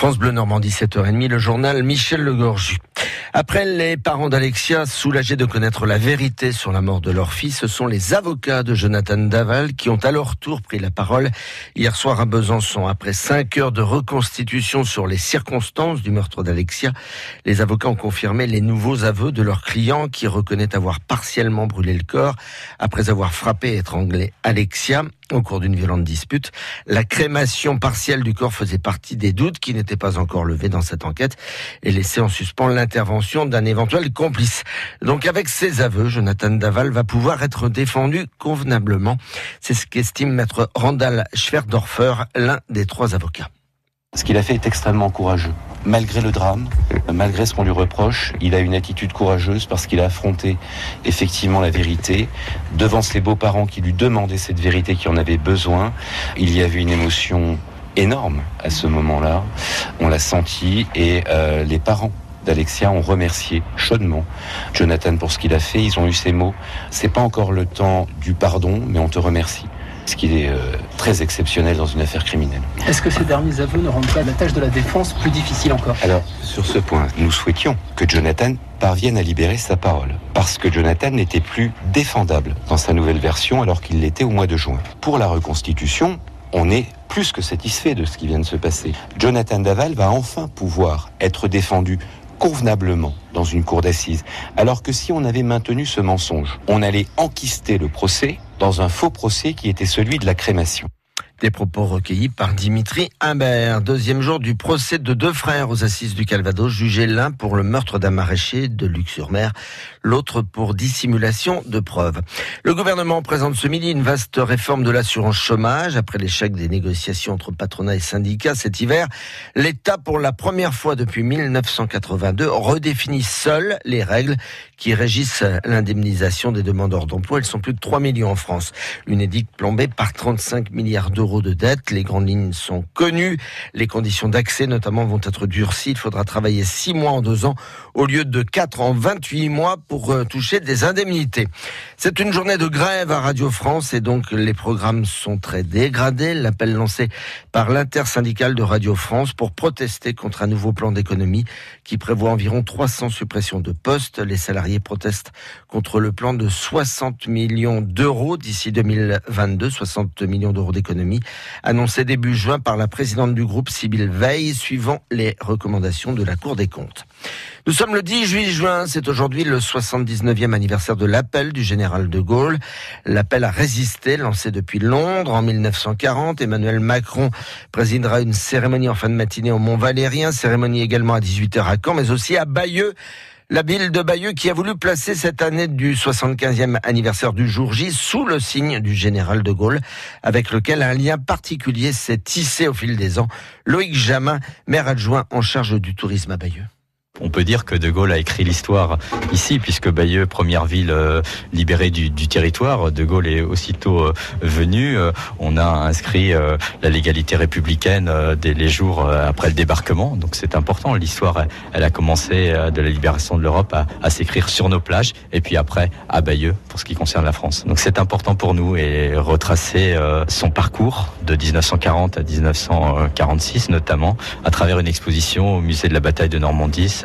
France Bleu Normandie, 7h30, le journal Michel Legorju. Après les parents d'Alexia, soulagés de connaître la vérité sur la mort de leur fils, ce sont les avocats de Jonathan Daval qui ont à leur tour pris la parole hier soir à Besançon. Après cinq heures de reconstitution sur les circonstances du meurtre d'Alexia, les avocats ont confirmé les nouveaux aveux de leur client qui reconnaît avoir partiellement brûlé le corps après avoir frappé et étranglé Alexia au cours d'une violente dispute. La crémation partielle du corps faisait partie des doutes qui n'étaient pas encore levés dans cette enquête et laissait en suspens l'intervention d'un éventuel complice. Donc avec ces aveux, Jonathan Daval va pouvoir être défendu convenablement. C'est ce qu'estime maître Randall Schwerdorfer, l'un des trois avocats. Ce qu'il a fait est extrêmement courageux malgré le drame, malgré ce qu'on lui reproche, il a une attitude courageuse parce qu'il a affronté effectivement la vérité devant ses beaux-parents qui lui demandaient cette vérité, qui en avait besoin. Il y avait une émotion énorme à ce moment-là. On l'a senti et euh, les parents d'Alexia ont remercié chaudement Jonathan pour ce qu'il a fait. Ils ont eu ces mots. C'est pas encore le temps du pardon, mais on te remercie ce qui est euh, très exceptionnel dans une affaire criminelle. Est-ce que ces derniers aveux ne rendent pas la tâche de la défense plus difficile encore? Alors, sur ce point, nous souhaitions que Jonathan parvienne à libérer sa parole, parce que Jonathan n'était plus défendable dans sa nouvelle version alors qu'il l'était au mois de juin. Pour la reconstitution, on est plus que satisfait de ce qui vient de se passer. Jonathan Daval va enfin pouvoir être défendu convenablement dans une cour d'assises. Alors que si on avait maintenu ce mensonge, on allait enquister le procès dans un faux procès qui était celui de la crémation. Des propos recueillis par Dimitri Imbert. Deuxième jour du procès de deux frères aux assises du Calvados, jugés l'un pour le meurtre d'un maraîcher de Luxe-sur-Mer, l'autre pour dissimulation de preuves. Le gouvernement présente ce midi une vaste réforme de l'assurance chômage. Après l'échec des négociations entre patronat et syndicats cet hiver, l'État, pour la première fois depuis 1982, redéfinit seul les règles qui régissent l'indemnisation des demandeurs d'emploi. Elles sont plus de 3 millions en France. L'UNEDIC plombée par 35 milliards d'euros de dette. Les grandes lignes sont connues. Les conditions d'accès, notamment, vont être durcies. Il faudra travailler six mois en deux ans au lieu de quatre en 28 mois pour euh, toucher des indemnités. C'est une journée de grève à Radio France et donc les programmes sont très dégradés. L'appel lancé par l'intersyndicale de Radio France pour protester contre un nouveau plan d'économie qui prévoit environ 300 suppressions de postes. Les salariés protestent contre le plan de 60 millions d'euros d'ici 2022, 60 millions d'euros d'économie annoncé début juin par la présidente du groupe, Sybille Veil, suivant les recommandations de la Cour des comptes. Nous sommes le 18 juin, c'est aujourd'hui le 79e anniversaire de l'appel du général de Gaulle. L'appel a résisté, lancé depuis Londres en 1940. Emmanuel Macron présidera une cérémonie en fin de matinée au Mont Valérien, cérémonie également à 18h à Caen, mais aussi à Bayeux la ville de Bayeux qui a voulu placer cette année du 75e anniversaire du jour J sous le signe du général de Gaulle, avec lequel un lien particulier s'est tissé au fil des ans. Loïc Jamin, maire adjoint en charge du tourisme à Bayeux. On peut dire que De Gaulle a écrit l'histoire ici, puisque Bayeux, première ville euh, libérée du, territoire, De Gaulle est aussitôt euh, venu. Euh, on a inscrit la légalité républicaine dès les jours après le débarquement. Donc c'est important. L'histoire, elle a commencé de la libération de l'Europe à, s'écrire sur nos plages, et puis après à Bayeux pour ce qui concerne la France. Donc c'est important pour nous et retracer son parcours de 1940 à 1946 notamment, à travers une exposition au musée de la bataille de Normandie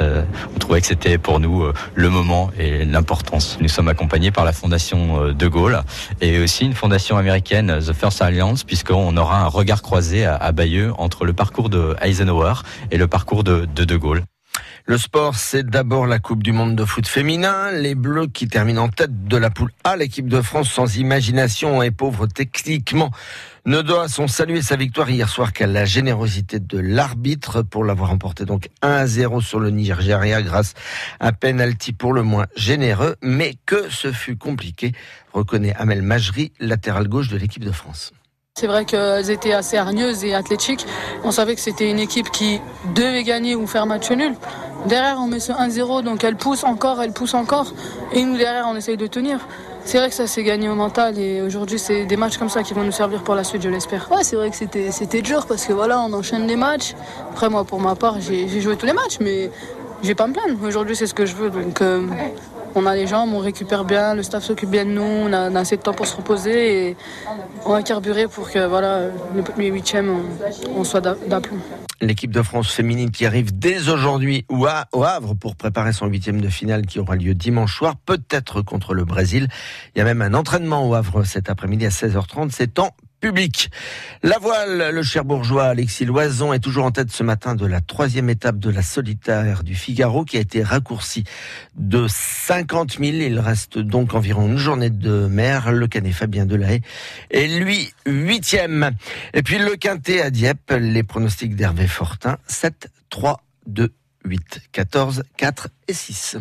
on trouvait que c'était pour nous euh, le moment et l'importance. Nous sommes accompagnés par la Fondation euh, De Gaulle et aussi une fondation américaine, The First Alliance, puisqu'on aura un regard croisé à, Bayeux entre le parcours de Eisenhower et le parcours De, de Gaulle. Le sport, c'est d'abord la Coupe du Monde de foot féminin. Les Bleus qui terminent en tête de la poule A, l'équipe de France sans imagination et pauvre techniquement ne doit son salut et sa victoire hier soir qu'à la générosité de l'arbitre pour l'avoir emporté donc 1 à 0 sur le Nigeria grâce à penalty pour le moins généreux, mais que ce fut compliqué, reconnaît Amel Majri, latéral gauche de l'équipe de France. C'est vrai qu'elles étaient assez hargneuses et athlétiques. On savait que c'était une équipe qui devait gagner ou faire match nul. Derrière, on met ce 1-0, donc elle pousse encore, elle pousse encore. Et nous, derrière, on essaye de tenir. C'est vrai que ça s'est gagné au mental et aujourd'hui, c'est des matchs comme ça qui vont nous servir pour la suite, je l'espère. Ouais, c'est vrai que c'était, c'était dur parce que voilà, on enchaîne les matchs. Après, moi, pour ma part, j'ai, joué tous les matchs, mais j'ai pas me plaindre. Aujourd'hui, c'est ce que je veux. Donc, euh, on a les jambes, on récupère bien, le staff s'occupe bien de nous, on a, assez de temps pour se reposer et on va carburer pour que voilà, les huitièmes, on, soit d'aplomb. L'équipe de France féminine qui arrive dès aujourd'hui au Havre pour préparer son huitième de finale qui aura lieu dimanche soir, peut-être contre le Brésil. Il y a même un entraînement au Havre cet après-midi à 16h30. C'est en public. La voile, le cher bourgeois Alexis Loison est toujours en tête ce matin de la troisième étape de la solitaire du Figaro qui a été raccourcie de 50 000. Il reste donc environ une journée de mer. Le canet Fabien Delahaye est lui huitième. Et puis le quintet à Dieppe, les pronostics d'Hervé Fortin, 7, 3, 2, 8, 14, 4 et 6.